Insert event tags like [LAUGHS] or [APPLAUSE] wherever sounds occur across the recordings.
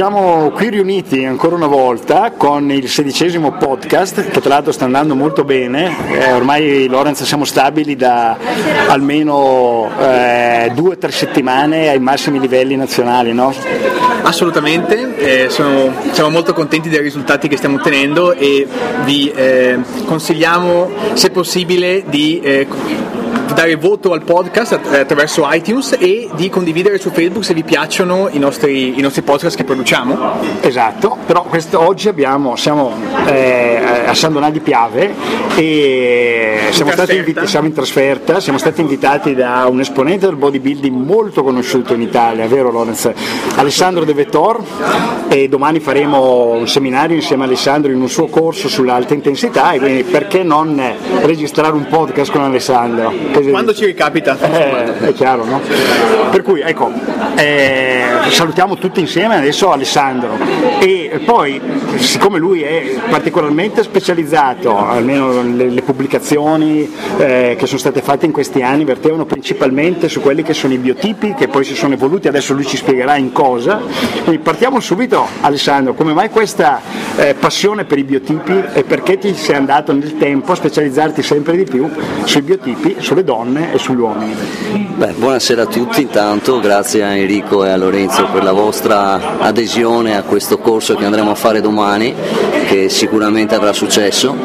siamo qui riuniti ancora una volta con il sedicesimo podcast che tra l'altro sta andando molto bene, eh, ormai Lorenz siamo stabili da almeno eh, due o tre settimane ai massimi livelli nazionali, no? Assolutamente, eh, sono, siamo molto contenti dei risultati che stiamo ottenendo e vi eh, consigliamo se possibile di eh, dare voto al podcast attraverso iTunes e di condividere su Facebook se vi piacciono i nostri, i nostri podcast che produciamo. Esatto, però questo, oggi abbiamo, siamo eh, a San Donà di Piave e siamo, stati invitati, siamo in trasferta, siamo stati invitati da un esponente del bodybuilding molto conosciuto in Italia, vero Lorenz? Alessandro De Vettor e domani faremo un seminario insieme a Alessandro in un suo corso sull'alta intensità e quindi perché non registrare un podcast con Alessandro? Quando ci ricapita. Eh, è chiaro, no? Per cui ecco, eh, salutiamo tutti insieme adesso Alessandro e poi siccome lui è particolarmente specializzato, almeno le, le pubblicazioni eh, che sono state fatte in questi anni vertevano principalmente su quelli che sono i biotipi che poi si sono evoluti, adesso lui ci spiegherà in cosa. Quindi partiamo subito Alessandro, come mai questa eh, passione per i biotipi e perché ti sei andato nel tempo a specializzarti sempre di più sui biotipi, sulle donne e sugli uomini? Beh, buonasera a tutti intanto, grazie a Enrico e a Lorenzo per la vostra adesione a questo corso che andremo a fare domani, che sicuramente avrà successo.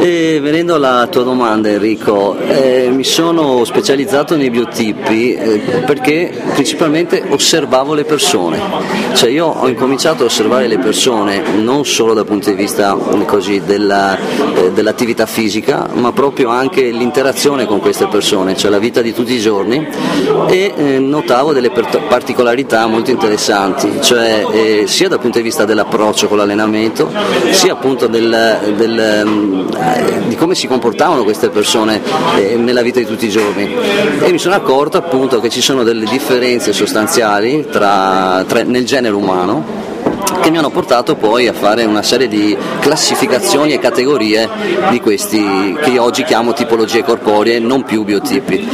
E venendo alla tua domanda Enrico, eh, mi sono specializzato nei biotipi eh, perché principalmente osservavo le persone, cioè io ho incominciato a osservare le persone non solo dal punto di vista così, della, eh, dell'attività fisica, ma proprio anche l'interazione con queste persone, cioè la vita di tutti i giorni. E eh, notavo delle per- particolarità molto interessanti, cioè eh, sia dal punto di vista dell'approccio con l'allenamento, sia appunto del, del di come si comportavano queste persone eh, nella vita di tutti i giorni. E mi sono accorto appunto che ci sono delle differenze sostanziali tra, tra, nel genere umano che mi hanno portato poi a fare una serie di classificazioni e categorie di questi che io oggi chiamo tipologie corporee, non più biotipi.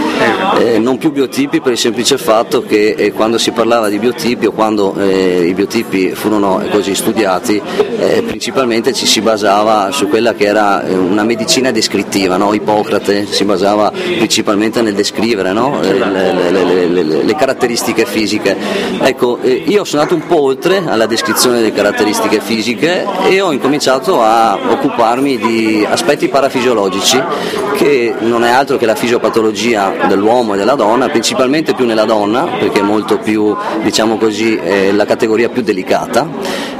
Eh, non più biotipi per il semplice fatto che eh, quando si parlava di biotipi o quando eh, i biotipi furono così studiati, eh, principalmente ci si basava su quella che era eh, una medicina descrittiva, no? Ippocrate si basava principalmente nel descrivere no? Eh, le, le, le, le, caratteristiche fisiche. Ecco, io sono andato un po' oltre alla descrizione delle caratteristiche fisiche e ho incominciato a occuparmi di aspetti parafisiologici che non è altro che la fisiopatologia dell'uomo e della donna, principalmente più nella donna perché è molto più, diciamo così, la categoria più delicata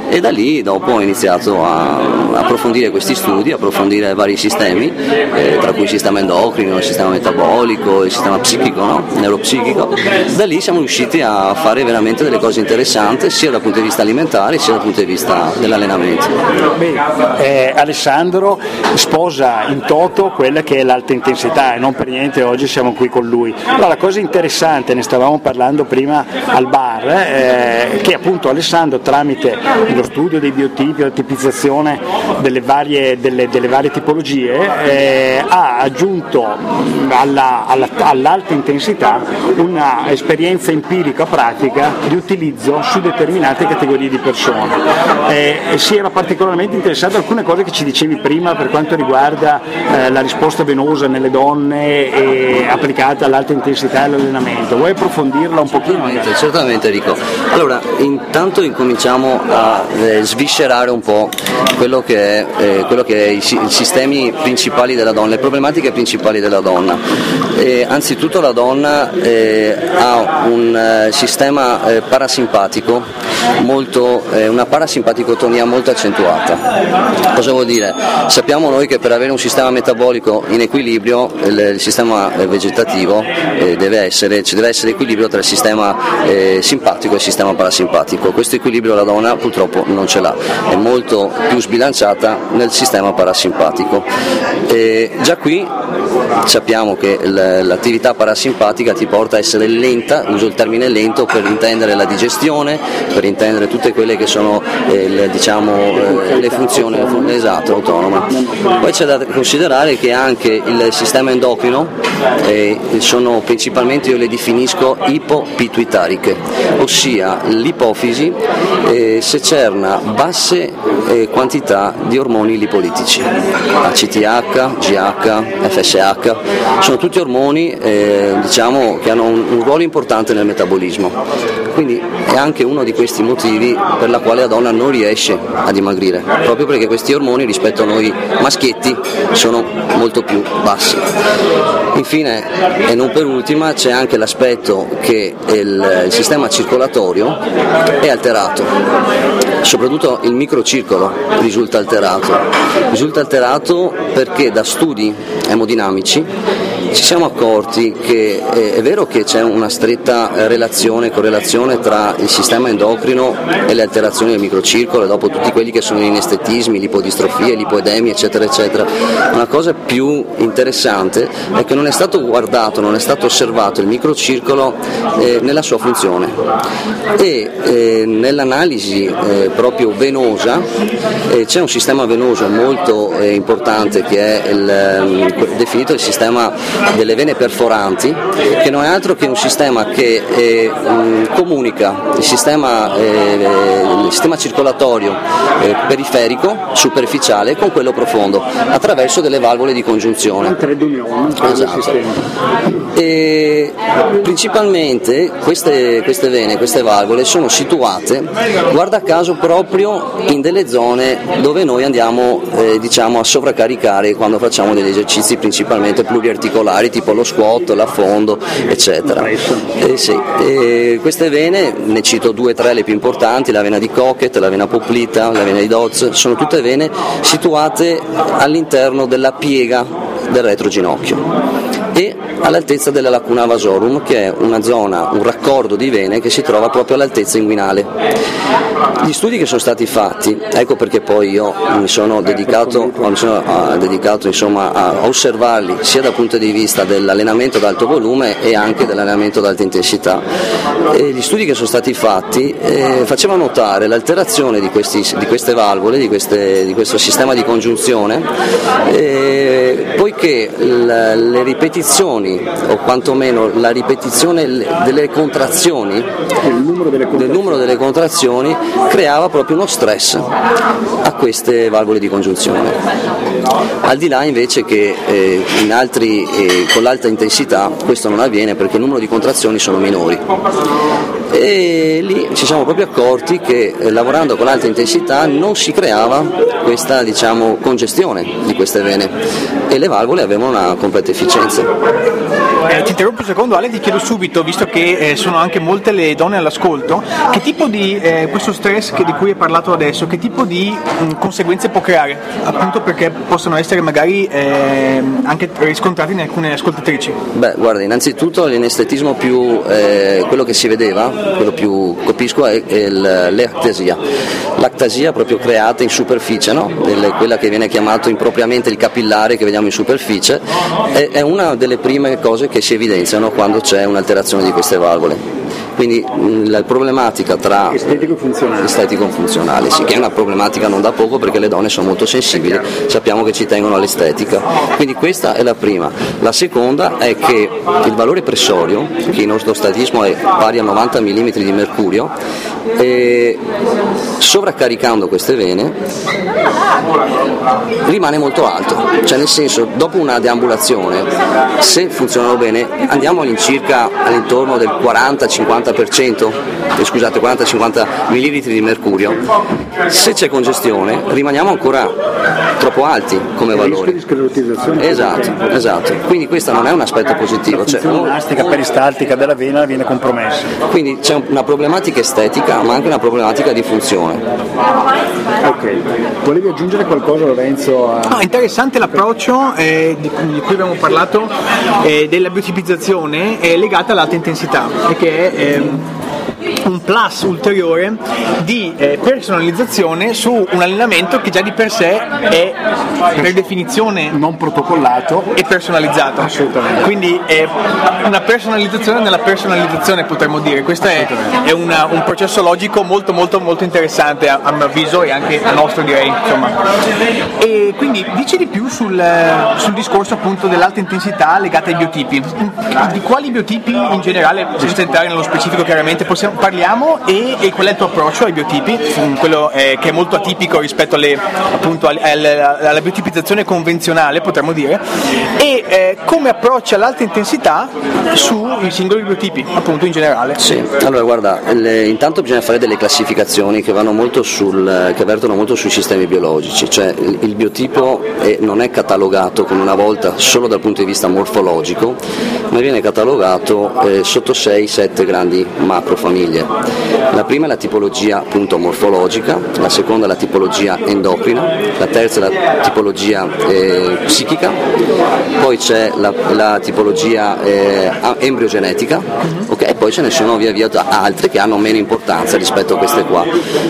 e da lì dopo ho iniziato a approfondire questi studi, approfondire vari sistemi, eh, tra cui il sistema endocrino, il sistema metabolico, il sistema psichico, no? neuropsichico. Da lì siamo riusciti a fare veramente delle cose interessanti sia dal punto di vista alimentare sia dal punto di vista dell'allenamento. Bene, eh, Alessandro sposa in toto quella che è l'alta intensità e non per niente oggi siamo qui con lui. Allora, la cosa interessante, ne stavamo parlando prima al bar, eh, che appunto Alessandro tramite lo studio dei biotipi, la tipizzazione delle varie, delle, delle varie tipologie, eh, ha aggiunto alla, alla, all'alta intensità un'esperienza empirica pratica di utilizzo su determinate categorie di persone. Eh, si era particolarmente interessato a alcune cose che ci dicevi prima per quanto riguarda eh, la risposta venosa nelle donne applicata all'alta intensità e all'allenamento. Vuoi approfondirla un pochino? Certamente, certamente Enrico. Allora, intanto incominciamo a eh, sviscerare un po' quello che è, eh, quello che è i, i, sistemi principali della donna, le problematiche principali della donna. E, anzitutto la donna eh, ha un eh, sistema eh, parasimpatico, molto, una parasimpaticotonia molto accentuata. Cosa vuol dire? Sappiamo noi che per avere un sistema metabolico in equilibrio il, il sistema vegetativo deve essere, ci deve essere equilibrio tra il sistema simpatico e il sistema parasimpatico. Questo equilibrio la donna purtroppo purtroppo non ce l'ha, è molto più sbilanciata nel sistema parasimpatico. E già qui sappiamo che l'attività parasimpatica ti porta a essere lenta, uso il termine lento per intendere la digestione, per intendere tutte quelle che sono eh, le, diciamo, eh, le funzioni esatto, autonome. Poi c'è da considerare che anche il sistema endocrino eh, sono principalmente, io le definisco ipopituitariche, ossia l'ipofisi eh, secerna basse eh, quantità di ormoni lipolitici, ACTH, GH, FSH, sono tutti ormoni eh, diciamo, che hanno un, un ruolo importante nel metabolismo. Quindi è anche uno di questi motivi per la quale la donna non riesce a dimagrire, proprio perché questi ormoni rispetto a noi maschietti sono molto più bassi. Infine, e non per ultima, c'è anche l'aspetto che il, il sistema circolatorio è alterato, soprattutto il microcircolo risulta alterato. Risulta alterato perché da studi emodinamici ci siamo accorti che eh, è vero che c'è una stretta relazione, correlazione tra il sistema endocrino e le alterazioni del microcircolo e dopo tutti quelli che sono gli inestetismi, lipodistrofie, lipoedemi eccetera eccetera. Una cosa più interessante è che non è stato guardato, non è stato osservato il microcircolo eh, nella sua funzione e eh, nell'analisi eh, proprio venosa eh, c'è un sistema venoso molto eh, importante che è il, ehm, definito il sistema delle vene perforanti, che non è altro che un sistema che eh, comunica il sistema, eh, il sistema circolatorio eh, periferico, superficiale, con quello profondo, attraverso delle valvole di congiunzione. Esatto. E principalmente queste, queste vene, queste valvole sono situate, guarda caso, proprio in delle zone dove noi andiamo eh, diciamo, a sovraccaricare quando facciamo degli esercizi principalmente pluriarticolari particolari tipo lo squat, l'affondo, eccetera. Eh, sì, eh, queste vene, ne cito due o tre le più importanti, la vena di Cocket, la vena poplita, la vena di Dodds, sono tutte vene situate all'interno della piega del retroginocchio e all'altezza della lacuna vasorum che è una zona, un raccordo di vene che si trova proprio all'altezza inguinale. Gli studi che sono stati fatti, ecco perché poi io mi sono dedicato, mi sono, uh, dedicato insomma, a osservarli sia dal punto di vista dell'allenamento ad alto volume e anche dell'allenamento ad alta intensità. E gli studi che sono stati fatti eh, facevano notare l'alterazione di, questi, di queste valvole, di, queste, di, questo sistema di congiunzione, eh, poiché l- le ripetizioni o quantomeno la ripetizione delle contrazioni, del numero delle contrazioni, numero delle contrazioni creava proprio uno stress a queste valvole di congiunzione. Al di là invece che eh, altri, con l'alta intensità questo non avviene perché il numero di contrazioni sono minori. E lì ci siamo proprio accorti che eh, lavorando con alta intensità non si creava questa diciamo, congestione di queste vene e le valvole avevano una completa efficienza. Eh, ti interrompo un secondo Ale, ti chiedo subito, visto che eh, sono anche molte le donne all'ascolto, che tipo di eh, questo stress che, di cui hai parlato adesso, che tipo di mh, mm, conseguenze può creare? Appunto perché possono essere magari ehm, anche riscontrati in alcune ascoltatrici. Beh, guarda, innanzitutto l'inestetismo più, eh, quello che si vedeva, quello più capisco è, è l'ectasia. L'actasia proprio creata in superficie, no? quella che viene chiamata impropriamente il capillare che vediamo in superficie, è, è una delle prime cose che si evidenziano quando c'è un'alterazione di queste valvole. Quindi la problematica tra estetico-funzionale, estetico-funzionale sì, che è una problematica non da poco perché le donne sono molto sensibili, sappiamo che ci tengono all'estetica. Quindi questa è la prima. La seconda è che il valore pressorio, che in ortostatismo è pari a 90 mm di mercurio, sovraccaricando queste vene rimane molto alto, cioè nel senso dopo una deambulazione se funzionano bene andiamo all'incirca all'intorno del 40-50%, eh, scusate 40-50 ml di mercurio, se c'è congestione rimaniamo ancora troppo alti come valori. Esatto, esatto, quindi questo non è un aspetto positivo. La cioè, elastica peristaltica della vena viene compromessa. Quindi c'è una problematica estetica ma anche una problematica di funzione. Ok, volevi aggiungere qualcosa Lorenzo? A... No, interessante l'approccio eh, di, di, cui abbiamo parlato eh, della biotipizzazione eh, legata all'alta intensità e che è ehm, un plus ulteriore di eh, personalizzazione su un allenamento che già di per sé è per definizione non protocollato e personalizzato. Assolutamente. Quindi è una personalizzazione nella personalizzazione potremmo dire. Questo è, è una, un processo logico molto molto molto interessante a, a mio avviso e anche a nostro direi. Insomma. E quindi dici di più sul, sul discorso appunto dell'alta intensità legata ai biotipi. Di quali biotipi in generale, senza entrare nello specifico chiaramente, possiamo, parliamo e, e, qual è il tuo approccio ai biotipi, quello eh, che è molto atipico rispetto alle, appunto, alla, alla biotipizzazione convenzionale potremmo dire, e eh, come approccia l'alta intensità sui singoli biotipi, appunto in generale. Sì, allora guarda, le, intanto bisogna fare delle classificazioni che, sul, che vertono molto sui sistemi biologici, cioè il, il biotipo è, non è catalogato come una volta solo dal punto di vista morfologico, ma viene catalogato eh, sotto 6-7 grandi macrofamiglie. La prima è la tipologia appunto morfologica, la seconda è la tipologia endocrina, la terza è la tipologia eh, psichica, poi c'è la, la tipologia eh, embriogenetica okay? e poi ce ne sono via via altre che hanno meno importanza rispetto a queste qua.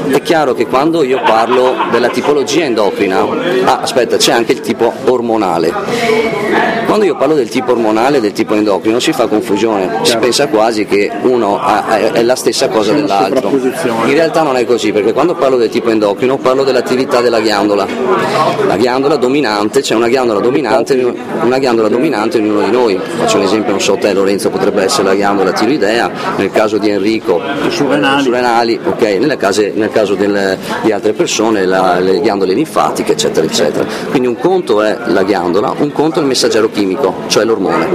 È chiaro che quando io parlo della tipologia endocrina, ah aspetta c'è anche il tipo ormonale. Quando io parlo del tipo ormonale e del tipo endocrino si fa confusione, si pensa quasi che uno è la stessa cosa dell'altro. In realtà non è così, perché quando parlo del tipo endocrino parlo dell'attività della ghiandola. La ghiandola dominante, c'è una ghiandola dominante, una ghiandola dominante in ognuno di noi. Faccio un esempio, non so te Lorenzo, potrebbe essere la ghiandola tiroidea, nel caso di Enrico surrenali, surrenali ok, nel caso, nel caso del, di altre persone la, le ghiandole linfatiche, eccetera, eccetera. Quindi un conto è la ghiandola, un conto è il messaggero chimico, cioè l'ormone.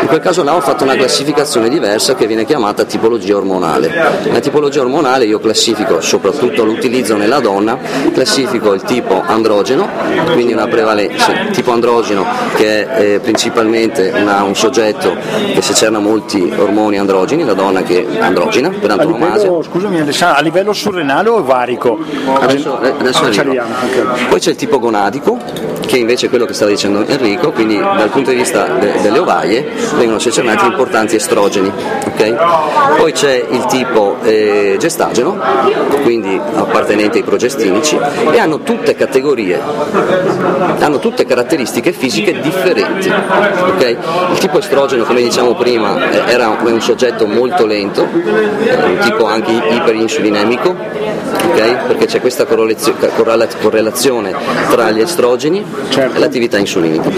In quel caso là ho fatto una classificazione diversa che viene chiamata tipologia ormonale. La tipologia ormonale io classifico soprattutto l'utilizzo nella donna, classifico il tipo androgeno, quindi una prevalenza, tipo androgeno che è eh, principalmente una, un soggetto che secerna molti ormoni androgeni, la donna che è androgena per antonomasia. Scusami a livello surrenale o ovarico? Adesso, eh, adesso ah, Poi c'è il tipo gonadico, che invece è quello che stava dicendo Enrico, quindi dal punto di vista de- delle ovaie vengono secernati importanti estrogeni. Okay? Poi c'è il tipo eh, gestageno, quindi appartenente ai progestinici, e hanno tutte categorie, hanno tutte caratteristiche fisiche differenti. Okay? Il tipo estrogeno, come diciamo prima, eh, era un soggetto molto lento, un tipo anche iperinsulinemico, okay? perché c'è questa correlazione tra gli estrogeni certo. e l'attività insulinica.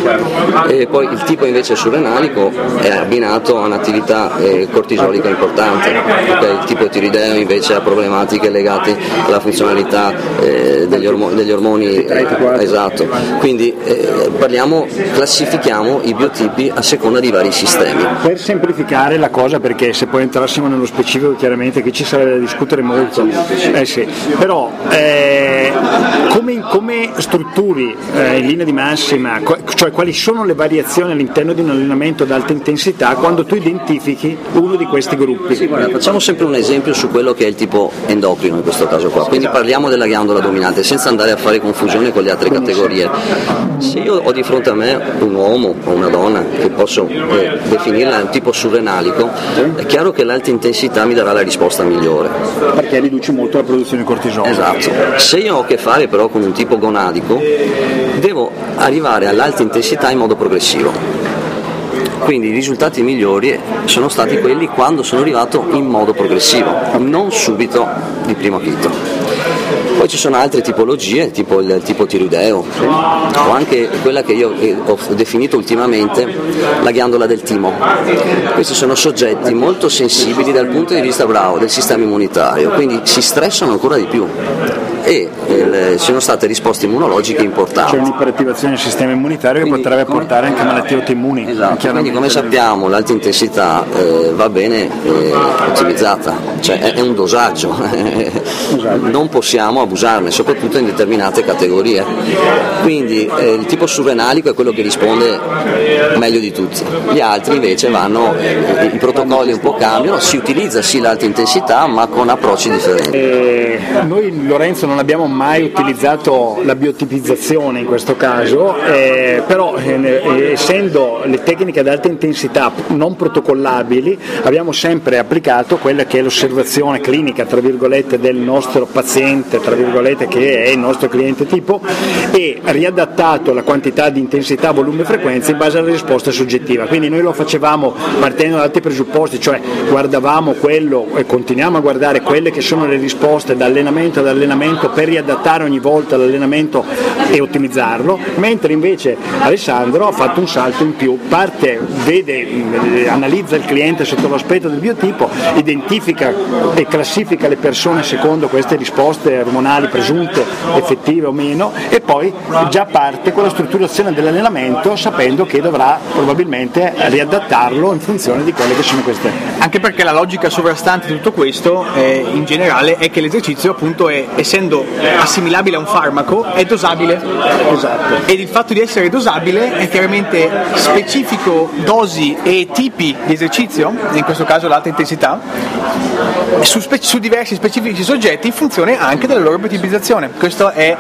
E poi il tipo invece surrenalico è abbinato a un'attività eh, cortisolica importante, okay? il tipo tiroideo invece ha problematiche legate alla funzionalità eh, degli, ormo- degli, ormoni. Eh, esatto. Quindi eh, parliamo, classifichiamo i biotipi a seconda di vari sistemi. Per semplificare la cosa, perché se poi entrassimo nello specifico chiaramente che ci sarebbe da discutere molto, eh sì. però eh, come, come, strutturi in linea di massima, cioè quali sono le variazioni all'interno di un allenamento ad alta intensità quando tu identifichi uno di questi gruppi? Sì, guarda, facciamo sempre un esempio su quello che è il tipo endocrino in questo caso qua, quindi parliamo della ghiandola dominante senza andare a fare confusione con le altre categorie. Se io ho di fronte a me un uomo o una donna che posso eh, definirla un tipo surrenalico, è chiaro che l'alta intensità mi darà la risposta migliore. Perché riduce molto la produzione di cortisone. Esatto. Se io ho a che fare però con un tipo gonadico, devo arrivare all'alta intensità in modo progressivo. Quindi i risultati migliori sono stati quelli quando sono arrivato in modo progressivo, non subito di primo acchito. Poi ci sono altre tipologie, tipo il tipo tiroideo, o anche quella che io ho definito ultimamente la ghiandola del timo. Questi sono soggetti molto sensibili dal punto di vista bravo del sistema immunitario, quindi si stressano ancora di più e eh, sono state risposte immunologiche importanti. C'è un'iperattivazione del sistema immunitario quindi, che potrebbe portare anche a malattie autoimmuni. Esatto, quindi come sappiamo l'alta intensità eh, va bene eh, ottimizzata, cioè è, è un dosaggio, non possiamo abusarne, soprattutto in determinate categorie. Quindi eh, il tipo surrenalico è quello che risponde meglio di tutti, gli altri invece vanno, eh, i protocolli un po' cambiano, si utilizza sì l'alta intensità ma con approcci differenti. noi Lorenzo non non abbiamo mai utilizzato la biotipizzazione in questo caso, eh, però eh, essendo le tecniche ad alta intensità non protocollabili abbiamo sempre applicato quella che è l'osservazione clinica tra virgolette del nostro paziente, tra virgolette che è il nostro cliente tipo e riadattato la quantità di intensità, volume e frequenza in base alla risposta soggettiva. Quindi noi lo facevamo partendo da altri presupposti, cioè guardavamo quello e continuiamo a guardare quelle che sono le risposte da allenamento ad allenamento per riadattare ogni volta l'allenamento e ottimizzarlo, mentre invece Alessandro ha fatto un salto in più, parte, vede, eh, analizza il cliente sotto l'aspetto del biotipo, identifica e classifica le persone secondo queste risposte ormonali presunte, effettive o meno e poi già parte con la strutturazione dell'allenamento sapendo che dovrà probabilmente riadattarlo in funzione di quelle che sono queste. Anche perché la logica sovrastante di tutto questo eh, in generale è che l'esercizio appunto è, essendo assimilabile a un farmaco è dosabile. Esatto. Ed il fatto di essere dosabile è chiaramente specifico dosi e tipi di esercizio, in questo caso l'alta intensità, su, spe- su diversi specifici soggetti in funzione anche della loro biotipizzazione. Questo è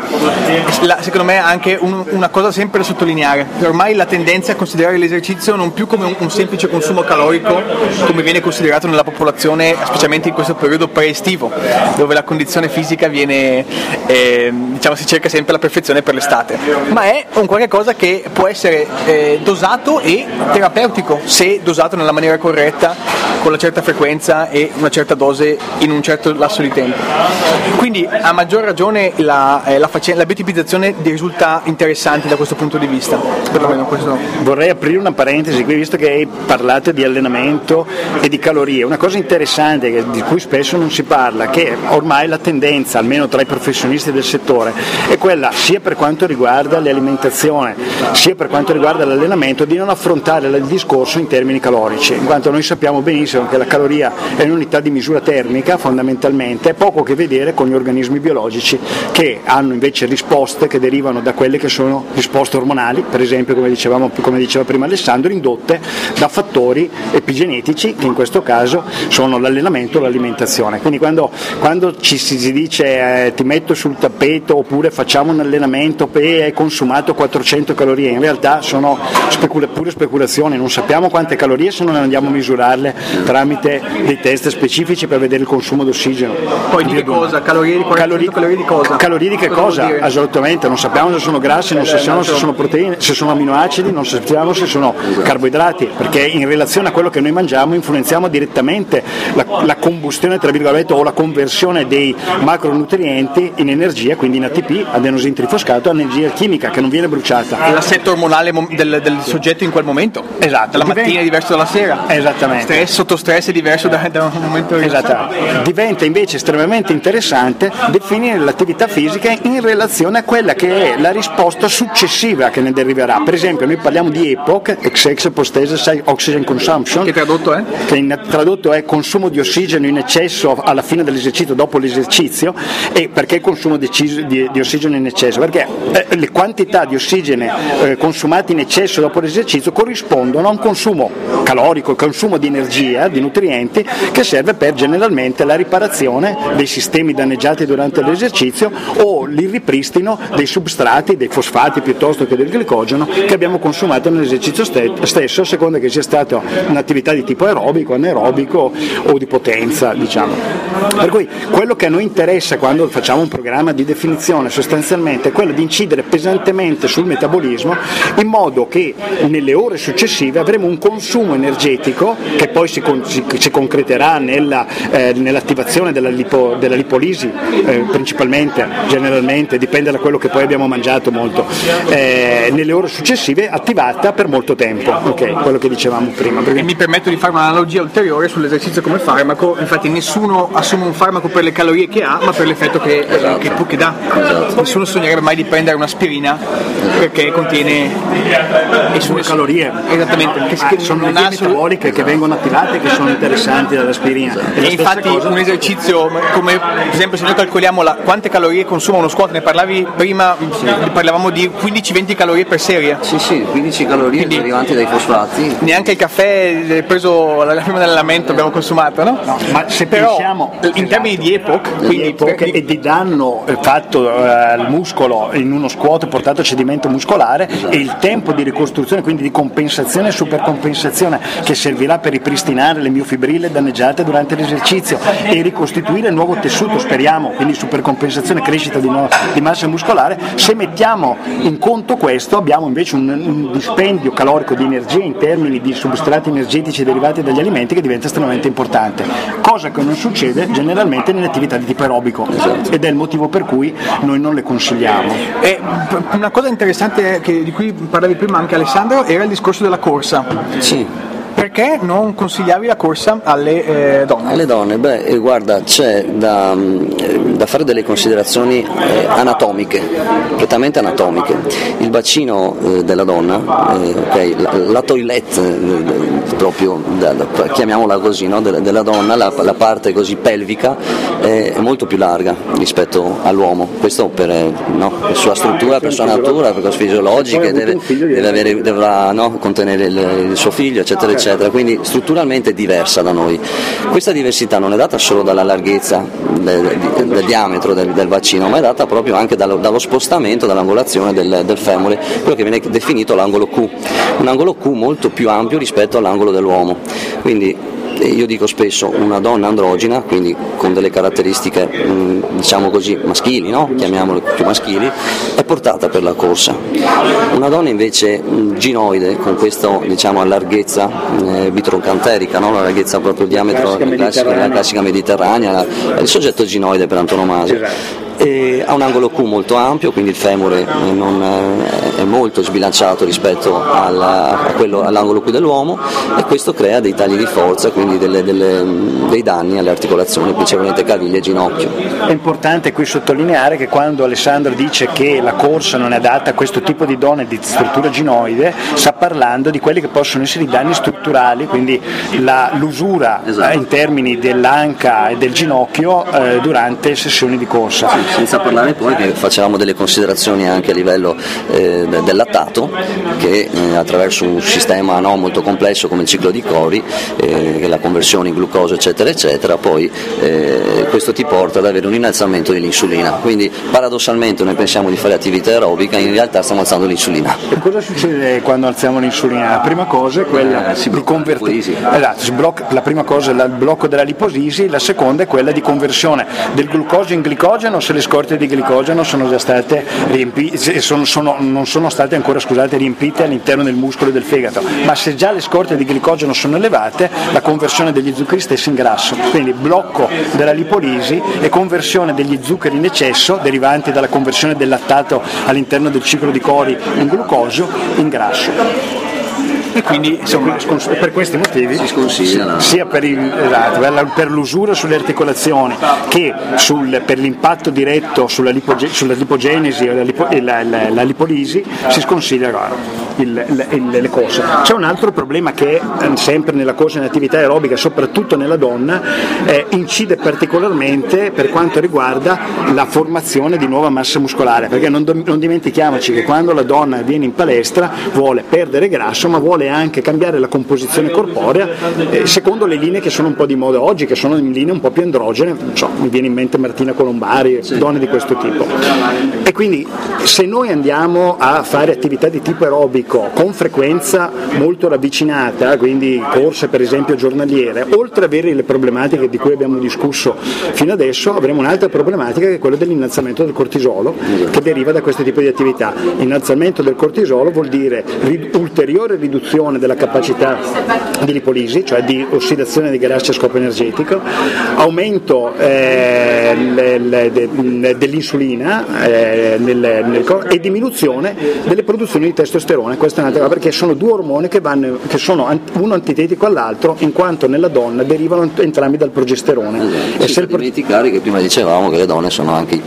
la, secondo me anche un, una cosa sempre da sottolineare. Ormai la tendenza è a considerare l'esercizio non più come un, un semplice consumo calorico come viene considerato nella popolazione, specialmente in questo periodo pre-estivo, dove la condizione fisica viene, eh, diciamo, si cerca sempre la perfezione per l'estate, ma è un qualche cosa che può essere eh, dosato e terapeutico se dosato nella maniera corretta, con una certa frequenza e una certa dose in un certo lasso di tempo. Quindi a maggior ragione la, eh, la, la biotipizzazione risulta interessante da questo punto di vista. Questo... Vorrei aprire una parentesi qui, visto che hai parlato di allenamento e di calorie. Una cosa interessante di cui spesso non si parla, che ormai la tendenza, almeno tra i professionisti del settore, è quella sia per quanto riguarda l'alimentazione, sia per quanto riguarda l'allenamento, di non affrontare il discorso in termini calorici, in quanto noi sappiamo benissimo che la caloria è un'unità di misura termica fondamentalmente, ha poco che vedere con gli organismi biologici che hanno invece risposte che derivano da quelle che sono risposte ormonali, per esempio come, dicevamo, come diceva prima Alessandro, indotte da fattori epigenetici che in questo caso sono l'allenamento e l'alimentazione. Quindi quando, quando ci si dice eh, ti metto sul tappeto oppure facciamo un allenamento e hai consumato 400 calorie, in realtà sono specula- pure speculazioni, non sappiamo quante calorie se non andiamo a misurarle tramite dei test specifici per vedere il consumo d'ossigeno. Poi di che cosa? Calorie di, calorie, calorie di cosa? Calorie di che cosa? Assolutamente, non sappiamo se sono grassi, non sappiamo se sono proteine, se sono aminoacidi, non sappiamo se sono carboidrati, perché in relazione a quello che noi mangiamo influenziamo direttamente la, la combustione tra virgolette o la conversione dei macronutrienti in energia, quindi in ATP, adenosine trifosfato, energia chimica che non viene bruciata. L'assetto ormonale del, del soggetto in quel momento. Esatto. La mattina è diverso dalla sera. Esattamente. Stress sotto stress è diverso da, da un momento. Esatto. Diventa invece estremamente interessante definire l'attività fisica in relazione a quella che è la risposta successiva che ne deriverà. Per esempio noi parliamo di EPOC, Excess Post Oxygen Consumption, che tradotto è? Che in, tradotto è consumo di ossigeno in eccesso alla fine dell'esercizio, dopo l'esercizio, e perché consumo di, di, di ossigeno in eccesso? Perché eh, le quantità di ossigeno eh, consumate in eccesso dopo l'esercizio corrispondono a un consumo calorico, consumo di energia, di nutrienti, che serve per generalmente la riparazione dei sistemi danneggiati durante l'esercizio o il ripristino dei substrati, dei fosfati piuttosto che del glicogeno che abbiamo consumato nell'esercizio stesso, a seconda che sia stata un'attività di tipo aerobico, anaerobico o di potenza, diciamo. Per cui quello che a noi interessa quando facciamo un programma di definizione sostanzialmente quello di incidere pesantemente sul metabolismo in modo che nelle ore successive avremo un consumo energetico che poi si, si, si concreterà nella, eh, nell'attivazione della, lipo, della lipolisi eh, principalmente, generalmente, dipende da quello che poi abbiamo mangiato molto, eh, nelle ore successive attivata per molto tempo, ok, quello che dicevamo prima. Perché... E mi permetto di fare un'analogia ulteriore sull'esercizio come farmaco, infatti nessuno assume un farmaco per le calorie che ha, ma per l'effetto che, esatto. che, che dà. Esatto. Nessuno sognerebbe mai di prendere un'aspirina perché contiene nessune calorie. Esattamente, che, ah, sono le metaboliche che vengono attivate che sono interessanti dall'aspirina. E, e infatti cosa... un esercizio come per esempio se noi calcoliamo la, quante calorie consuma uno squat, ne parlavi prima, sì. parlavamo di 15-20 calorie per serie. Sì, sì, 15 calorie Quindi, derivanti dai fosfati. Neanche il caffè preso prima dell'allenamento abbiamo consumato, no? no ma se Però pensiamo in esatto. termini di epoch, quindi epoch e di danno fatto eh, al muscolo in uno squat portato a cedimento muscolare e il tempo di ricostruzione, quindi di compensazione e supercompensazione che servirà per ripristinare le miofibrille danneggiate durante l'esercizio e ricostituire il nuovo tessuto, speriamo, quindi supercompensazione, crescita di, no, di massa muscolare, se mettiamo in conto questo abbiamo invece un, un dispendio calorico di energia in termini di substrati energetici derivati dagli alimenti che diventa estremamente importante, cosa che non succede generalmente nelle attività di tipo aerobico esatto. Ed è il motivo per cui noi non le consigliamo. E una cosa interessante che, di cui parlavi prima anche Alessandro era il discorso della corsa. Sì perché non consigliavi la corsa alle eh, donne? Alle donne, beh, eh, guarda, c'è da, mm, da, fare delle considerazioni eh, anatomiche, prettamente anatomiche. Il bacino eh, della donna, eh, okay, la, la, toilette, eh, proprio, da, chiamiamola così, no, della, della, donna, la, la, parte così pelvica, è molto più larga rispetto all'uomo. Questo per no, la sua struttura, per sua natura, per cose fisiologiche, deve, deve, avere, deve no, contenere il, il suo figlio, eccetera, eccetera eccetera, quindi strutturalmente diversa da noi. Questa diversità non è data solo dalla larghezza del, del diametro del, del, bacino, ma è data proprio anche dallo, dallo spostamento, dall'angolazione del, del, femore, quello che viene definito l'angolo Q, un angolo Q molto più ampio rispetto all'angolo dell'uomo. Quindi io dico spesso una donna androgina, quindi con delle caratteristiche mm, diciamo così maschili, no? chiamiamole più maschili, è portata per la corsa. Una donna invece mm, ginoide con questa diciamo, larghezza eh, bitroncanterica, no? la larghezza proprio il diametro classica, classica, la classica mediterranea, il soggetto ginoide per antonomasia. Esatto e ha un angolo Q molto ampio, quindi il femore non, è molto sbilanciato rispetto alla, quello, all'angolo Q dell'uomo e questo crea dei tagli di forza, quindi delle, delle, dei danni alle articolazioni, principalmente caviglie e ginocchio. È importante qui sottolineare che quando Alessandro dice che la corsa non è adatta a questo tipo di donne di struttura ginoide, sta parlando di quelli che possono essere i danni strutturali, quindi la, l'usura esatto. in termini dell'anca e del ginocchio eh, durante sessioni di corsa senza parlare poi che facevamo delle considerazioni anche a livello eh, del lattato che eh, attraverso un sistema no, molto complesso come il ciclo di Cori, eh, la conversione in glucosio eccetera eccetera, poi eh, questo ti porta ad avere un innalzamento dell'insulina, quindi paradossalmente noi pensiamo di fare attività aerobica, in realtà stiamo alzando l'insulina. E cosa succede quando alziamo l'insulina? La prima cosa è quella eh, di convertire, esatto, la prima cosa è il blocco della liposisi, la seconda è quella di conversione del glucosio in glicogeno se le scorte di glicogeno sono già state riempite, sono, sono, non sono state ancora scusate, riempite all'interno del muscolo e del fegato, ma se già le scorte di glicogeno sono elevate, la conversione degli zuccheri stessi in grasso, quindi blocco della lipolisi e conversione degli zuccheri in eccesso, derivanti dalla conversione del lattato all'interno del ciclo di Cori in glucosio, in grasso e quindi insomma, per questi motivi sia per, il, esatto, per, l'usura sulle articolazioni che sul, per l'impatto diretto sulla, lipoge, sulla lipogenesi e la, lipo, la, la, la, lipolisi si sconsiglia il, il, le corse. C'è un altro problema che eh, sempre nella corsa in attività aerobica, soprattutto nella donna, eh, incide particolarmente per quanto riguarda la formazione di nuova massa muscolare, perché non, non dimentichiamoci che quando la donna viene in palestra vuole perdere grasso ma vuole anche cambiare la composizione corporea eh, secondo le linee che sono un po' di moda oggi, che sono in linee un po' più androgene, so, mi viene in mente Martina Colombari, sì. donne di questo tipo. E quindi se noi andiamo a fare attività di tipo aerobico con frequenza molto ravvicinata, quindi corse per esempio giornaliere, oltre ad avere le problematiche di cui abbiamo discusso fino adesso, avremo un'altra problematica che è quella dell'innalzamento del cortisolo che deriva da questo tipo di attività. Innalzamento del cortisolo vuol dire ulteriore riduzione riduzione della capacità di lipolisi, cioè di ossidazione dei grassi a scopo energetico, aumento eh, le, le, de, dell'insulina eh, nel, nel corpo e diminuzione delle produzioni di testosterone. Questa è un'altra cosa perché sono due ormoni che, vanno, che sono uno antitetico all'altro in quanto nella donna derivano entrambi dal progesterone. Esatto. E sì, per dimenticare che prima dicevamo che le donne sono anche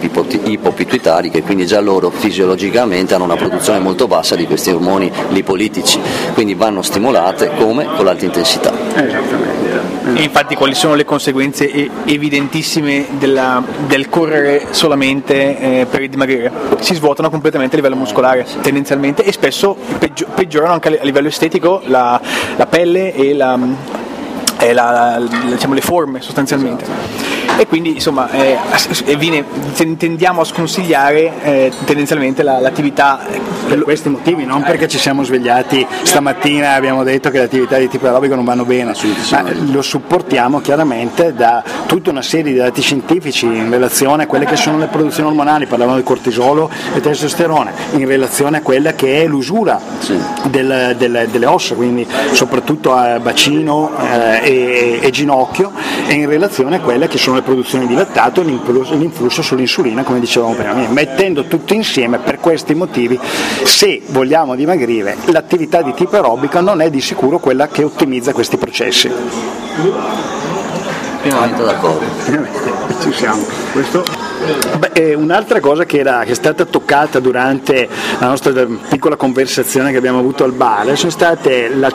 ipopituitari che quindi già loro fisiologicamente hanno una produzione molto bassa di questi ormoni lipolitici. Quindi vanno stimolate come con l'alta intensità. Esattamente. E infatti quali sono le conseguenze evidentissime della, del correre solamente eh, per dimagrire? Si svuotano completamente a livello muscolare tendenzialmente e spesso peggiorano anche a livello estetico la, la pelle e la eh, la, la, diciamo, le forme sostanzialmente e quindi insomma eh, viene, tendiamo a sconsigliare eh, tendenzialmente la, l'attività per questi motivi, non perché ci siamo svegliati stamattina e abbiamo detto che le attività di tipo aerobico non vanno bene, ma lo supportiamo chiaramente da tutta una serie di dati scientifici in relazione a quelle che sono le produzioni ormonali, parlavamo di cortisolo e testosterone, in relazione a quella che è l'usura sì. del, del, delle ossa, quindi soprattutto a bacino eh, e, e ginocchio, e in relazione a quelle che sono le produzione di lattato e l'influsso sull'insulina, come dicevamo prima. Mettendo tutto insieme per questi motivi, se vogliamo dimagrire, l'attività di tipo aerobica non è di sicuro quella che ottimizza questi processi. Pienamente d'accordo. Ci siamo. Questo Beh, un'altra cosa che, era, che, è stata toccata durante la nostra piccola conversazione che abbiamo avuto al bar è stata la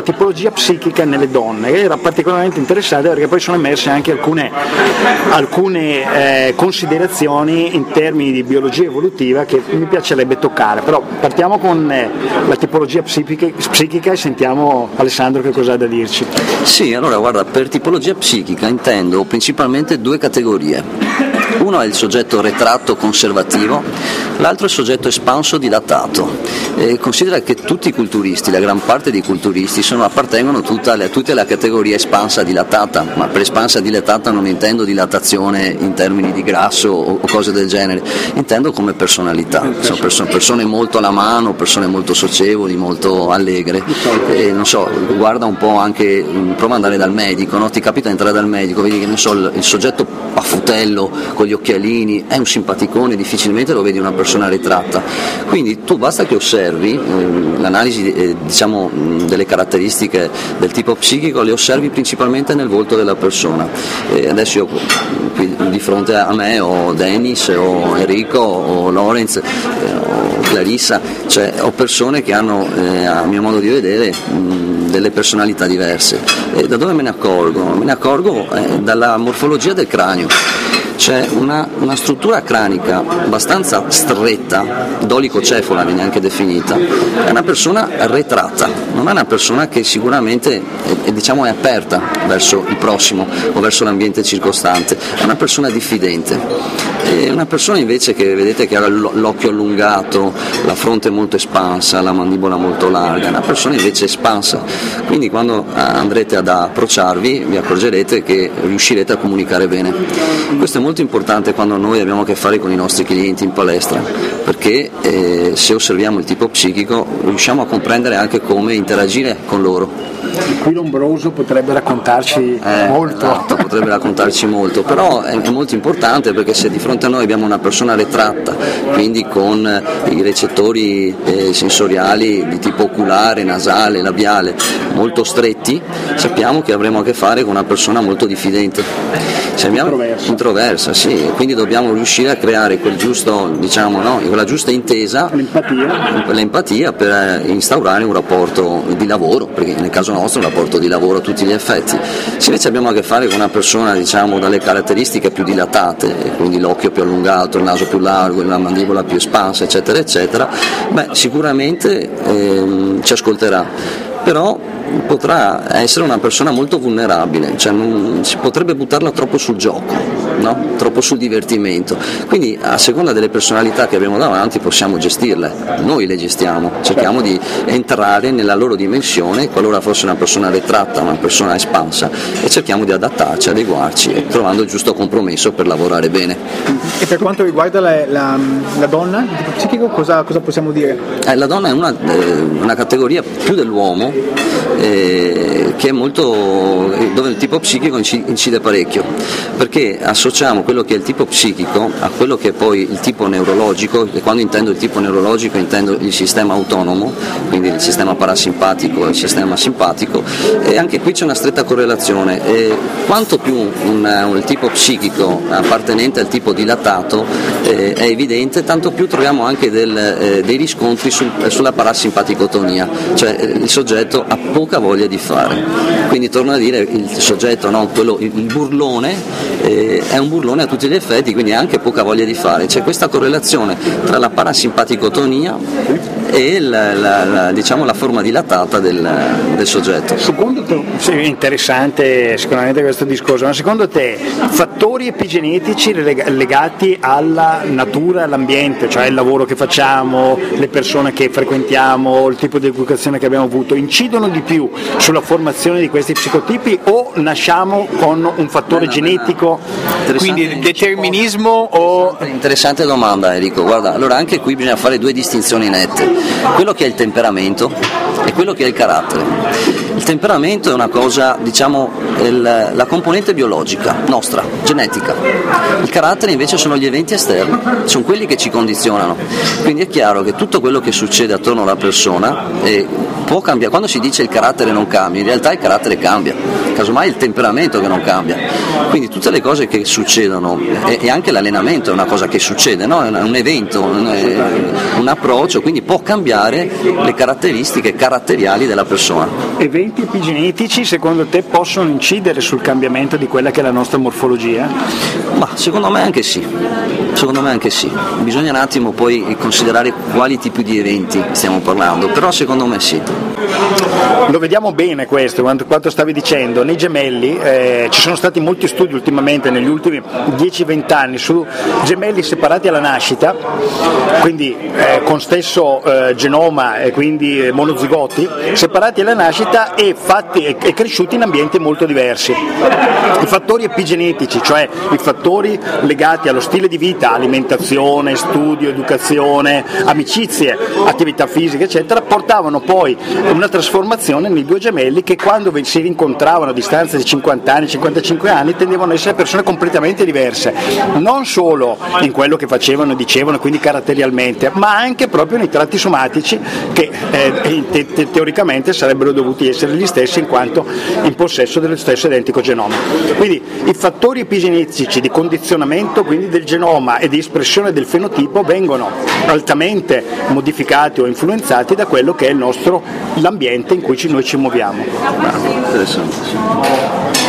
tipologia psichica nelle donne, che era particolarmente interessante perché poi sono emerse anche alcune, alcune eh, considerazioni in termini di biologia evolutiva che mi piacerebbe toccare. Però partiamo con eh, la tipologia psichica, psichica e sentiamo Alessandro che cosa ha da dirci. Sì, allora guarda, per tipologia psichica intendo principalmente due categorie. Uno è il soggetto retratto conservativo, l'altro è il soggetto espanso dilatato. E considera che tutti i culturisti, la gran parte dei culturisti, sono, appartengono alle, tutte alla categoria espansa dilatata, ma per espansa dilatata non intendo dilatazione in termini di grasso o, o cose del genere, intendo come personalità. Sono persone, persone molto alla mano, persone molto socievoli, molto allegre. E, non so, guarda un po' anche, prova ad andare dal medico, no? ti capita di entrare dal medico, vedi che so, il, il soggetto paffutello con gli occhialini, è un simpaticone, difficilmente lo vedi una persona ritratta. Quindi tu basta che osservi eh, l'analisi eh, diciamo, delle caratteristiche del tipo psichico, le osservi principalmente nel volto della persona. Eh, adesso io qui di fronte a me ho Dennis, o Enrico, o Lorenz, eh, o Clarissa, cioè ho persone che hanno eh, a mio modo di vedere delle personalità diverse. Da dove me ne accorgo? Me ne accorgo dalla morfologia del cranio c'è una, una, struttura cranica abbastanza stretta, dolicocefola viene anche definita, è una persona retratta, non è una persona che sicuramente è, diciamo, è aperta verso il prossimo o verso l'ambiente circostante, è una persona diffidente. È una persona invece che vedete che ha l'occhio allungato, la fronte molto espansa, la mandibola molto larga, è una persona invece espansa. Quindi quando andrete ad approcciarvi vi accorgerete che riuscirete a comunicare bene. Questo è molto molto importante quando noi abbiamo a che fare con i nostri clienti in palestra, perché eh, se osserviamo il tipo psichico riusciamo a comprendere anche come interagire con loro. Qui Lombroso potrebbe raccontarci eh, molto. Esatto, potrebbe raccontarci molto, però è, è, molto importante perché se di fronte a noi abbiamo una persona retratta, quindi con eh, i recettori eh, sensoriali di tipo oculare, nasale, labiale molto stretti, sappiamo che avremo a che fare con una persona molto diffidente. Introversa. Introversa, sì, quindi dobbiamo riuscire a creare quel giusto, diciamo, no, quella giusta intesa, l'empatia. l'empatia per eh, instaurare un rapporto di lavoro, perché nel caso nostro è un rapporto di lavoro a tutti gli effetti. Se invece abbiamo a che fare con una persona diciamo, dalle caratteristiche più dilatate, quindi l'occhio più allungato, il naso più largo, la mandibola più espansa, eccetera, eccetera, beh, sicuramente ehm, ci ascolterà però potrà essere una persona molto vulnerabile, cioè non, si potrebbe buttarla troppo sul gioco, no? troppo sul divertimento. Quindi a seconda delle personalità che abbiamo davanti possiamo gestirle, noi le gestiamo, cerchiamo di entrare nella loro dimensione qualora fosse una persona retratta, una persona espansa e cerchiamo di adattarci, adeguarci, trovando il giusto compromesso per lavorare bene. E per quanto riguarda la, la, la donna, il tipo psichico, cosa, cosa possiamo dire? Eh, la donna è una, eh, una categoria più dell'uomo eh, che è molto, dove il tipo psichico incide parecchio, perché associamo quello che è il tipo psichico a quello che è poi il tipo neurologico, e quando intendo il tipo neurologico intendo il sistema autonomo, quindi il sistema parasimpatico e il sistema simpatico, e anche qui c'è una stretta correlazione. E quanto più un, un tipo psichico appartenente al tipo dilatato eh, è evidente, tanto più troviamo anche del, eh, dei riscontri sul, sulla parasimpaticotonia, cioè eh, il soggetto ha poca voglia di fare. Quindi torno a dire il soggetto, no, quello, il burlone, eh, è un burlone a tutti gli effetti, quindi ha anche poca voglia di fare. C'è questa correlazione tra la parasimpaticotonia e la, la, la, diciamo, la forma dilatata del, del soggetto. Secondo te, sì, interessante sicuramente questo discorso, ma secondo te fattori epigenetici legati alla natura, all'ambiente, cioè il lavoro che facciamo, le persone che frequentiamo, il tipo di educazione che abbiamo avuto, incidono di più sulla formazione di questi psicotipi o nasciamo con un fattore Bella, genetico? Quindi determinismo o... Interessante domanda Enrico, guarda, allora anche qui bisogna fare due distinzioni nette, quello che è il temperamento e quello che è il carattere. Il temperamento è una cosa, diciamo, il, la componente biologica nostra, genetica. Il carattere invece sono gli eventi esterni, sono quelli che ci condizionano. Quindi è chiaro che tutto quello che succede attorno alla persona eh, può cambiare. Quando si dice il carattere non cambia, in realtà il carattere cambia, casomai è il temperamento che non cambia. Quindi tutte le cose che succedono, e, e anche l'allenamento è una cosa che succede, no? è un evento, un, un approccio, quindi può cambiare le caratteristiche caratteriali della persona. Eventi epigenetici secondo te possono incidere sul cambiamento di quella che è la nostra morfologia? Ma secondo me anche sì, secondo me anche sì. Bisogna un attimo poi considerare quali tipi di eventi stiamo parlando, però secondo me sì. Lo vediamo bene questo, quanto, quanto stavi dicendo, nei gemelli eh, ci sono stati molti studi ultimamente, negli ultimi 10-20 anni, su gemelli separati alla nascita, quindi eh, con stesso eh, genoma e quindi monozigoti, separati alla nascita e, fatti, e, e cresciuti in ambienti molto diversi. I fattori epigenetici, cioè i fattori legati allo stile di vita, alimentazione, studio, educazione, amicizie, attività fisiche, eccetera, portavano poi una trasformazione nei due gemelli che quando si rincontravano a distanza di 50 anni, 55 anni, tendevano ad essere persone completamente diverse, non solo in quello che facevano e dicevano, quindi caratterialmente, ma anche proprio nei tratti somatici che eh, te- te- teoricamente sarebbero dovuti essere gli stessi in quanto in possesso dello stesso identico genoma. Quindi i fattori epigenetici di condizionamento del genoma e di espressione del fenotipo vengono altamente modificati o influenzati da quello che è nostro, l'ambiente in cui ci, noi ci muoviamo.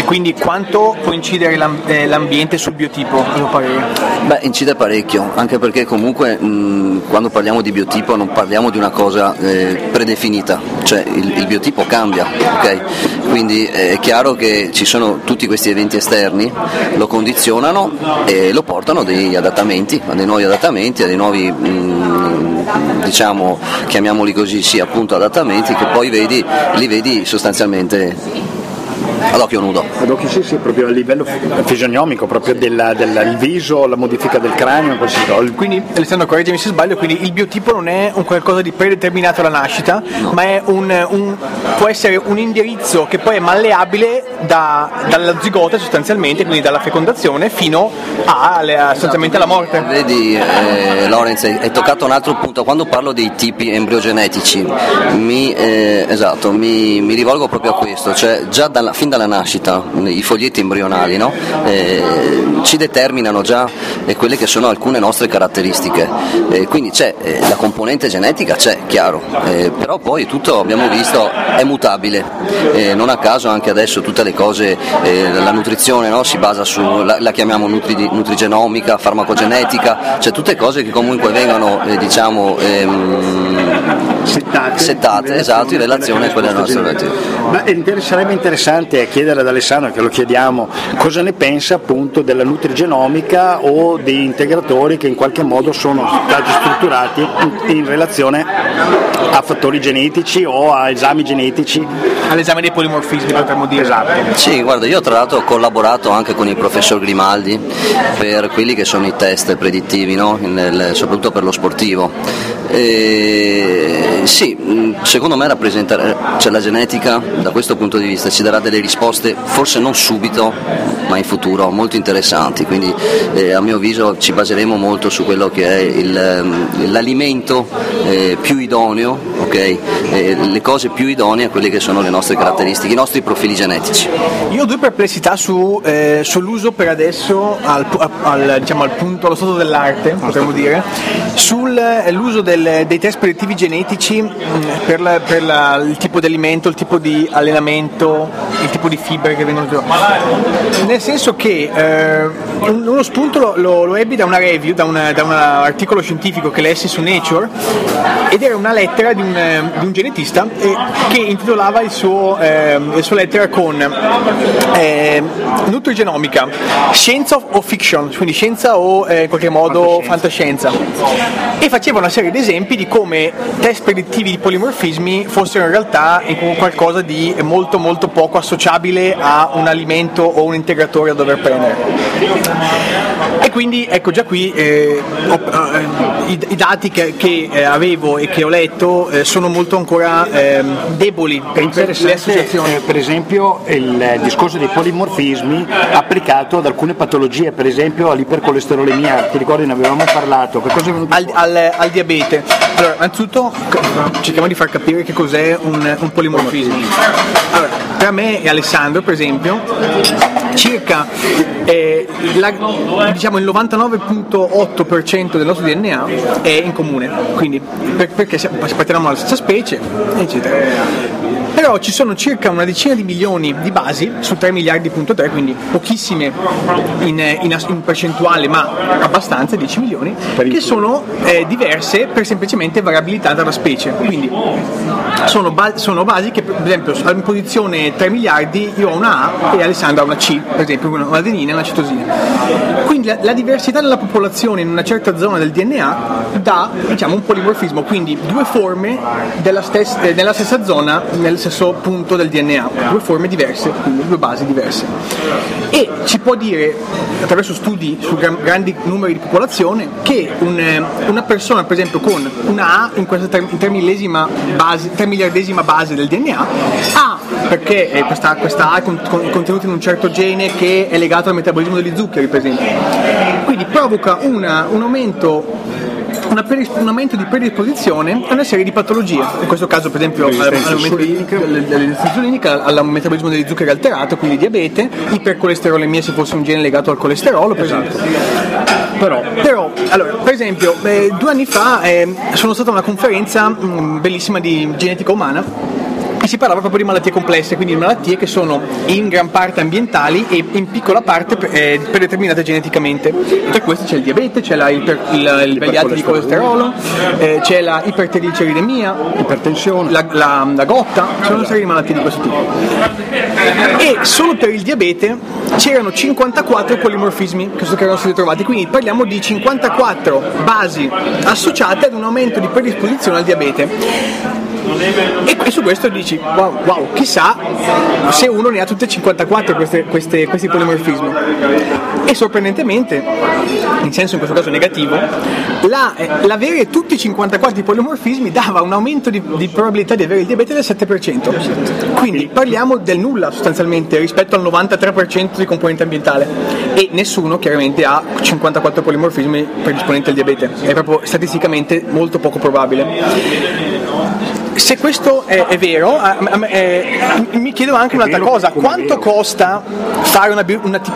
E quindi quanto può incidere eh, l'ambiente sul biotipo, a tuo parere? Beh, incide parecchio, anche perché comunque mh, quando parliamo di biotipo non parliamo di una cosa eh, predefinita, cioè il, il biotipo cambia, okay? quindi è chiaro che ci sono tutti questi eventi esterni, lo condizionano e lo portano a degli adattamenti, a dei nuovi adattamenti, a dei nuovi mh, diciamo, chiamiamoli così, sì, appunto adattamenti che poi vedi, li vedi sostanzialmente ad occhio nudo. Ad occhio sì, sì, proprio a livello fisionomico, proprio del, del viso, la modifica del cranio, così. Quindi Alessandro correggimi se sbaglio, quindi il biotipo non è un qualcosa di predeterminato alla nascita, no. ma è un, un, può essere un indirizzo che poi è malleabile da, dalla zigota sostanzialmente, quindi dalla fecondazione fino a, a, sostanzialmente alla morte. Vedi eh, Lorenz, hai toccato un altro punto, quando parlo dei tipi embriogenetici mi, eh, esatto, mi, mi rivolgo proprio a questo, cioè già dalla, fin dalla nascita i foglietti embrionali no? eh, ci determinano già eh, quelle che sono alcune nostre caratteristiche, eh, quindi c'è eh, la componente genetica, c'è, chiaro, eh, però poi tutto abbiamo visto è mutabile, eh, non a caso anche adesso tutte le cose, la nutrizione no? si basa su, la, la chiamiamo nutri, nutrigenomica, farmacogenetica, cioè tutte cose che comunque vengono diciamo ehm, settate, settate esatto, in relazione a quelle nostre Ma sarebbe interessante chiedere ad Alessandro, che lo chiediamo, cosa ne pensa appunto della nutrigenomica o di integratori che in qualche modo sono stati strutturati in, in relazione a fattori genetici o a esami genetici. All'esame dei polimorfismi potremmo dire. Esatto. Sì, guarda, io tra l'altro ho collaborato anche con il professor Grimaldi per quelli che sono i test predittivi, no? Nel, soprattutto per lo sportivo. E, sì, secondo me rappresenta, cioè la genetica da questo punto di vista ci darà delle risposte forse non subito ma in futuro molto interessanti, quindi eh, a mio avviso ci baseremo molto su quello che è il, ehm, l'alimento eh, più idoneo, okay? eh, le cose più idonee a quelle che sono le nostre caratteristiche, i nostri profili genetici. Io ho due perplessità su, eh, sull'uso per adesso al, al, diciamo, al punto, allo stato dell'arte, potremmo dire, sull'uso del, dei test predittivi genetici dici per, la, per la, il tipo di alimento, il tipo di allenamento, il tipo di fibre che vengono utilizzate. Nel senso che eh, uno spunto lo, lo, lo, ebbi da una review, da, una, da, un articolo scientifico che lessi su Nature ed era una lettera di un, di un genetista eh, che intitolava il suo, eh, la sua lettera con eh, Nutrigenomica, scienza o fiction, quindi scienza o eh, in qualche modo fantascienza. fantascienza. E faceva una serie di esempi di come test predittivi di polimorfismi fossero in realtà qualcosa di molto molto poco associabile a un alimento o un integratore da dover prendere. E quindi ecco già qui eh, ho, eh, i, i, dati che, che eh, avevo e che ho letto eh, sono molto ancora ehm, deboli per, per le associazioni. Eh, per esempio il discorso dei polimorfismi applicato ad alcune patologie, per esempio all'ipercolesterolemia, ti ricordi ne avevamo parlato, al, al, al diabete. Allora, innanzitutto cerchiamo di far capire che cos'è un, un polimorfismo. Allora, per me e Alessandro, per esempio, circa eh, la, diciamo il 99.8% del nostro DNA è in comune, quindi per, perché apparteniamo alla stessa specie, eccetera. Però ci sono circa una decina di milioni di basi su 3 miliardi.3, quindi pochissime in, in, in, percentuale, ma abbastanza, 10 milioni, che sono eh, diverse per semplicemente variabilità dalla specie. Quindi sono, ba- sono, basi che, per esempio, in posizione 3 miliardi io ho una A e Alessandro ha una C, per esempio, una adenina e una citosina. Quindi la, la, diversità della popolazione in una certa zona del DNA dà diciamo, un polimorfismo, quindi due forme della, stes- eh, nella stessa zona, nel stesso punto del DNA, due forme diverse, quindi due basi diverse. E ci può dire, attraverso studi su grandi numeri di popolazione, che un, eh, una persona, per esempio, con una A in questa 3 millesima base, 3 miliardesima base del DNA, ha, perché questa, questa A è contenuta in un certo gene che è legato al metabolismo degli zuccheri, per esempio. Quindi provoca una, un aumento un aumento di predisposizione a una serie di patologie, in questo caso per esempio all'insulinica, al metabolismo degli zuccheri alterato, quindi diabete, ipercolesterolemia se fosse un gene legato al colesterolo, per esempio. Però, però allora, per esempio, eh, due anni fa eh, sono stata a una conferenza mh, mm, bellissima di genetica umana e si parlava proprio di malattie complesse, quindi di malattie che sono in gran parte ambientali e in piccola parte eh, predeterminate geneticamente. Tra queste c'è il diabete, c'è la iper, il, il livelli alti di colesterolo, eh, c'è la ipertrigliceridemia, ipertensione, la, la, la gotta, c'è una serie di malattie di questo tipo. E solo per il diabete c'erano 54 polimorfismi che erano stati trovati, quindi parliamo di 54 basi associate ad un aumento di predisposizione al diabete. E su questo dici, wow, wow, chissà se uno ne ha tutte 54 queste, queste, questi polimorfismi. E sorprendentemente, in senso in questo caso negativo, la, eh, l'avere tutti i 54 polimorfismi dava un aumento di, di, probabilità di avere il diabete del 7%. Quindi parliamo del nulla sostanzialmente rispetto al 93% di componente ambientale. E nessuno chiaramente ha 54 polimorfismi predisponenti al diabete. È proprio statisticamente molto poco probabile se questo è, è vero, eh, mi chiedo anche un'altra cosa, quanto costa fare una,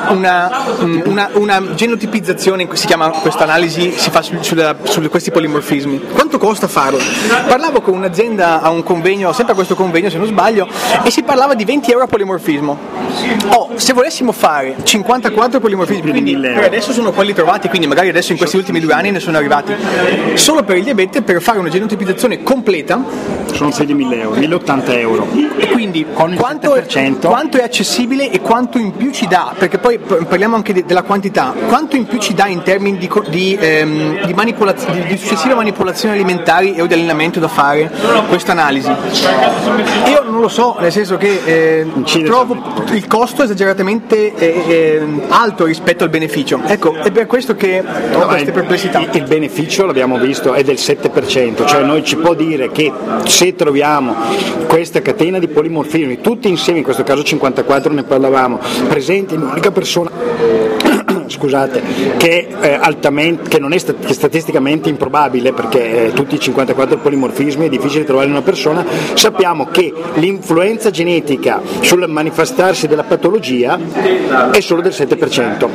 una, una, una, genotipizzazione, si chiama questa analisi, si fa su, su, su, questi polimorfismi, quanto costa farlo? Parlavo con un'azienda a un convegno, sempre a questo convegno se non sbaglio, e si parlava di 20 euro a polimorfismo. Oh, se volessimo fare 54 polimorfismi, quindi per adesso sono quelli trovati, quindi magari adesso in questi ultimi due anni ne sono arrivati, solo per il diabete per fare una genotipizzazione completa sono più di 1000 euro, 1080 euro. E quindi quanto è, quanto, è, accessibile e quanto in più ci dà? Perché poi parliamo anche de, della quantità, quanto in più ci dà in termini di, di, ehm, di, manipolaz- di, successive manipolazioni alimentari o di allenamento da fare questa analisi? Io non lo so, nel senso che eh, trovo il costo esageratamente eh, eh, alto rispetto al beneficio. Ecco, è per questo che ho no, queste perplessità. Il, il beneficio, l'abbiamo visto, è del 7%, cioè noi ci può dire che se troviamo questa catena di polimorfismi, tutti insieme, in questo caso 54 ne parlavamo, presenti in un'unica persona, [CLEARS THROAT] scusate, che, eh, che non è stat- statisticamente improbabile perché eh, tutti i 54 polimorfismi è difficile trovare in una persona, sappiamo che l'influenza genetica sul manifestarsi della patologia è solo del 7%.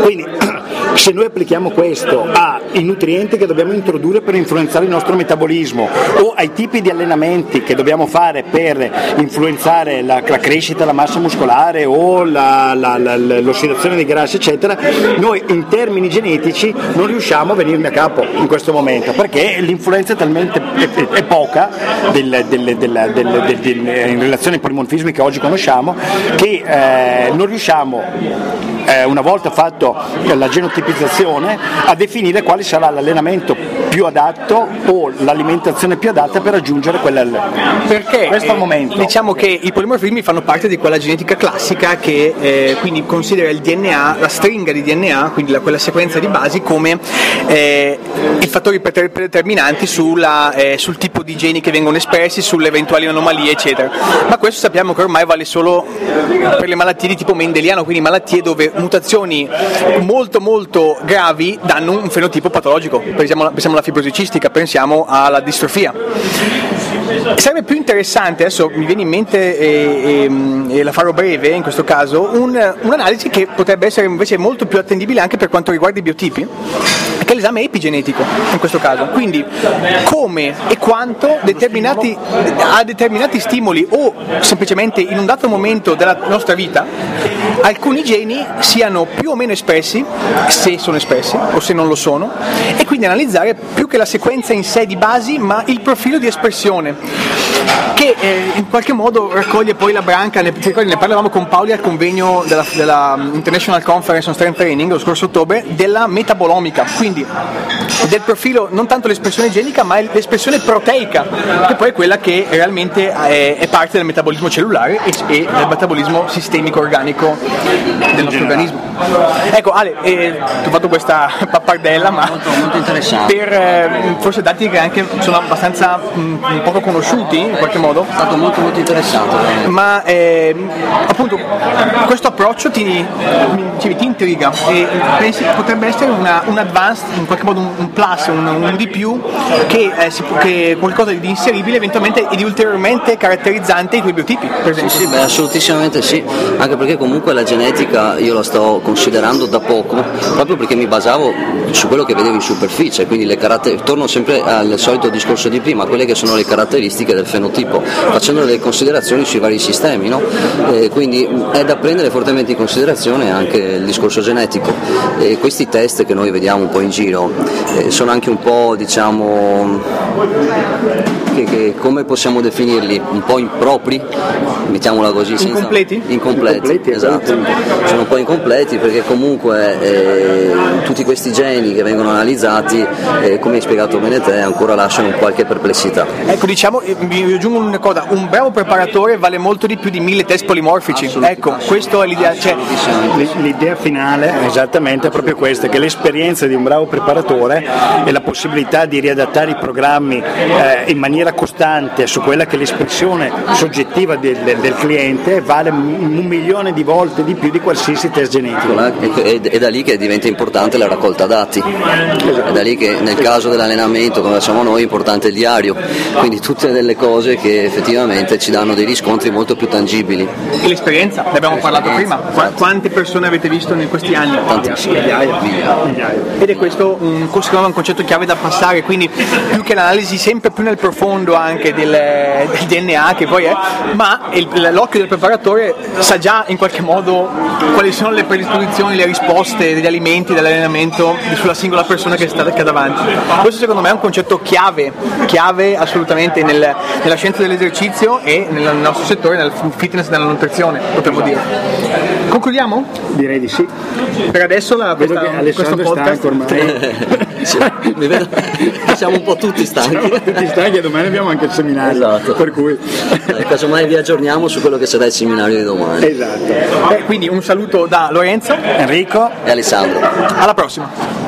Quindi [CLEARS THROAT] Se noi applichiamo questo ai nutrienti che dobbiamo introdurre per influenzare il nostro metabolismo o ai tipi di allenamenti che dobbiamo fare per influenzare la, la crescita, la massa muscolare o la, la, l'ossidazione dei grassi, eccetera, noi in termini genetici non riusciamo a venirne a capo in questo momento perché l'influenza è talmente è, è poca del, del, del, in relazione ai polimorfismi che oggi conosciamo che eh, non riusciamo eh, una volta fatto la genotipizzazione a definire quale sarà l'allenamento più adatto o l'alimentazione più adatta per raggiungere quella perché questo eh, momento. diciamo che i polimorfismi fanno parte di quella genetica classica che eh, quindi considera il DNA la stringa di DNA quindi la, quella sequenza di basi come eh, i fattori predeterminanti sulla, eh, sul tipo di geni che vengono espressi sulle eventuali anomalie eccetera. Ma questo sappiamo che ormai vale solo per le malattie di tipo mendeliano quindi malattie dove mutazioni molto molto gravi danno un fenotipo patologico. Pensiamo, pensiamo alla fibrosi cistica, pensiamo alla distrofia. Sarebbe più interessante, adesso mi viene in mente e, e, e la farò breve in questo caso, un, un'analisi che potrebbe essere invece molto più attendibile anche per quanto riguarda i biotipi, che è l'esame epigenetico in questo caso. Quindi come e quanto determinati, a determinati stimoli o semplicemente in un dato momento della nostra vita alcuni geni siano più o meno espressi, se sono espressi o se non lo sono, e quindi analizzare più che la sequenza in sé di basi, ma il profilo di espressione che eh, in qualche modo raccoglie poi la branca, ne, ricordi, ne parlavamo con Paoli al convegno della, della, International Conference on Strength Training lo scorso ottobre, della metabolomica, quindi del profilo non tanto l'espressione genica ma l'espressione proteica, che poi è quella che realmente è, è parte del metabolismo cellulare e, e, del metabolismo sistemico organico del nostro organismo. Ecco Ale, eh, ti ho fatto questa [LAUGHS] pappardella ma molto, molto interessante. per eh, forse dati che anche sono abbastanza mh, poco conosciuti in qualche modo. È stato molto molto interessante. Ma eh, appunto questo approccio ti, ti, ti intriga e pensi potrebbe essere una, un advanced, in qualche modo un, un plus, un, un, di più che, eh, si, che qualcosa di inseribile eventualmente e di ulteriormente caratterizzante i tuoi biotipi, per esempio. Sì, sì, beh, assolutissimamente sì, anche perché comunque la genetica io la sto considerando da poco, proprio perché mi basavo su quello che vedevo in superficie, quindi le caratteristiche, torno sempre al solito discorso di prima, quelle che sono le caratteristiche del fenotipo, facendo delle considerazioni sui vari sistemi, no? quindi è da prendere fortemente in considerazione anche il discorso genetico. E questi test che noi vediamo un po' in giro eh, sono anche un po' diciamo che, che, come possiamo definirli? Un po' impropri, mettiamola così. Senza... Incompleti? Incompleti, incompleti esatto. Sono un po' incompleti perché comunque eh, tutti questi geni che vengono analizzati, eh, come hai spiegato bene te, ancora lasciano qualche perplessità. Ecco, diciamo, vi aggiungo una cosa, un bravo preparatore vale molto di più di mille test polimorfici. Ecco, questa è l'idea. Cioè... L'idea finale esattamente è proprio questa, che l'esperienza di un bravo preparatore e la possibilità di riadattare i programmi eh, in maniera costante su quella che è l'espressione soggettiva del, del, cliente vale un milione di volte di più di qualsiasi test genetico. È da lì che diventa importante la raccolta dati, è da lì che nel caso dell'allenamento come facciamo noi è importante il diario, quindi tutte delle cose che effettivamente ci danno dei riscontri molto più tangibili. E l'esperienza, ne abbiamo parlato prima, esatto. quante persone avete visto in questi anni? Tantissime. Migliaia. Ed è questo un, un concetto chiave da passare, quindi più che l'analisi sempre più nel profondo anche del, del DNA che poi è, ma il, l'occhio del preparatore sa già in qualche modo quali sono le predisposizioni, le risposte degli alimenti, dell'allenamento sulla singola persona che sta davanti. Questo secondo me è un concetto chiave, chiave assolutamente nel, nella scienza dell'esercizio e nel nostro settore, nel fitness e nella nutrizione, potremmo dire. Concludiamo? Direi di sì. Per adesso la, questa, questo podcast ormai. Mi vedo, [LAUGHS] siamo un po' tutti stanchi. Siamo tutti stanchi e domani abbiamo anche il seminario. Esatto. Per cui... Eh, casomai vi aggiorniamo su quello che sarà il seminario di domani. Esatto. Eh, quindi un saluto da Lorenzo, Enrico e Alessandro. Alla prossima.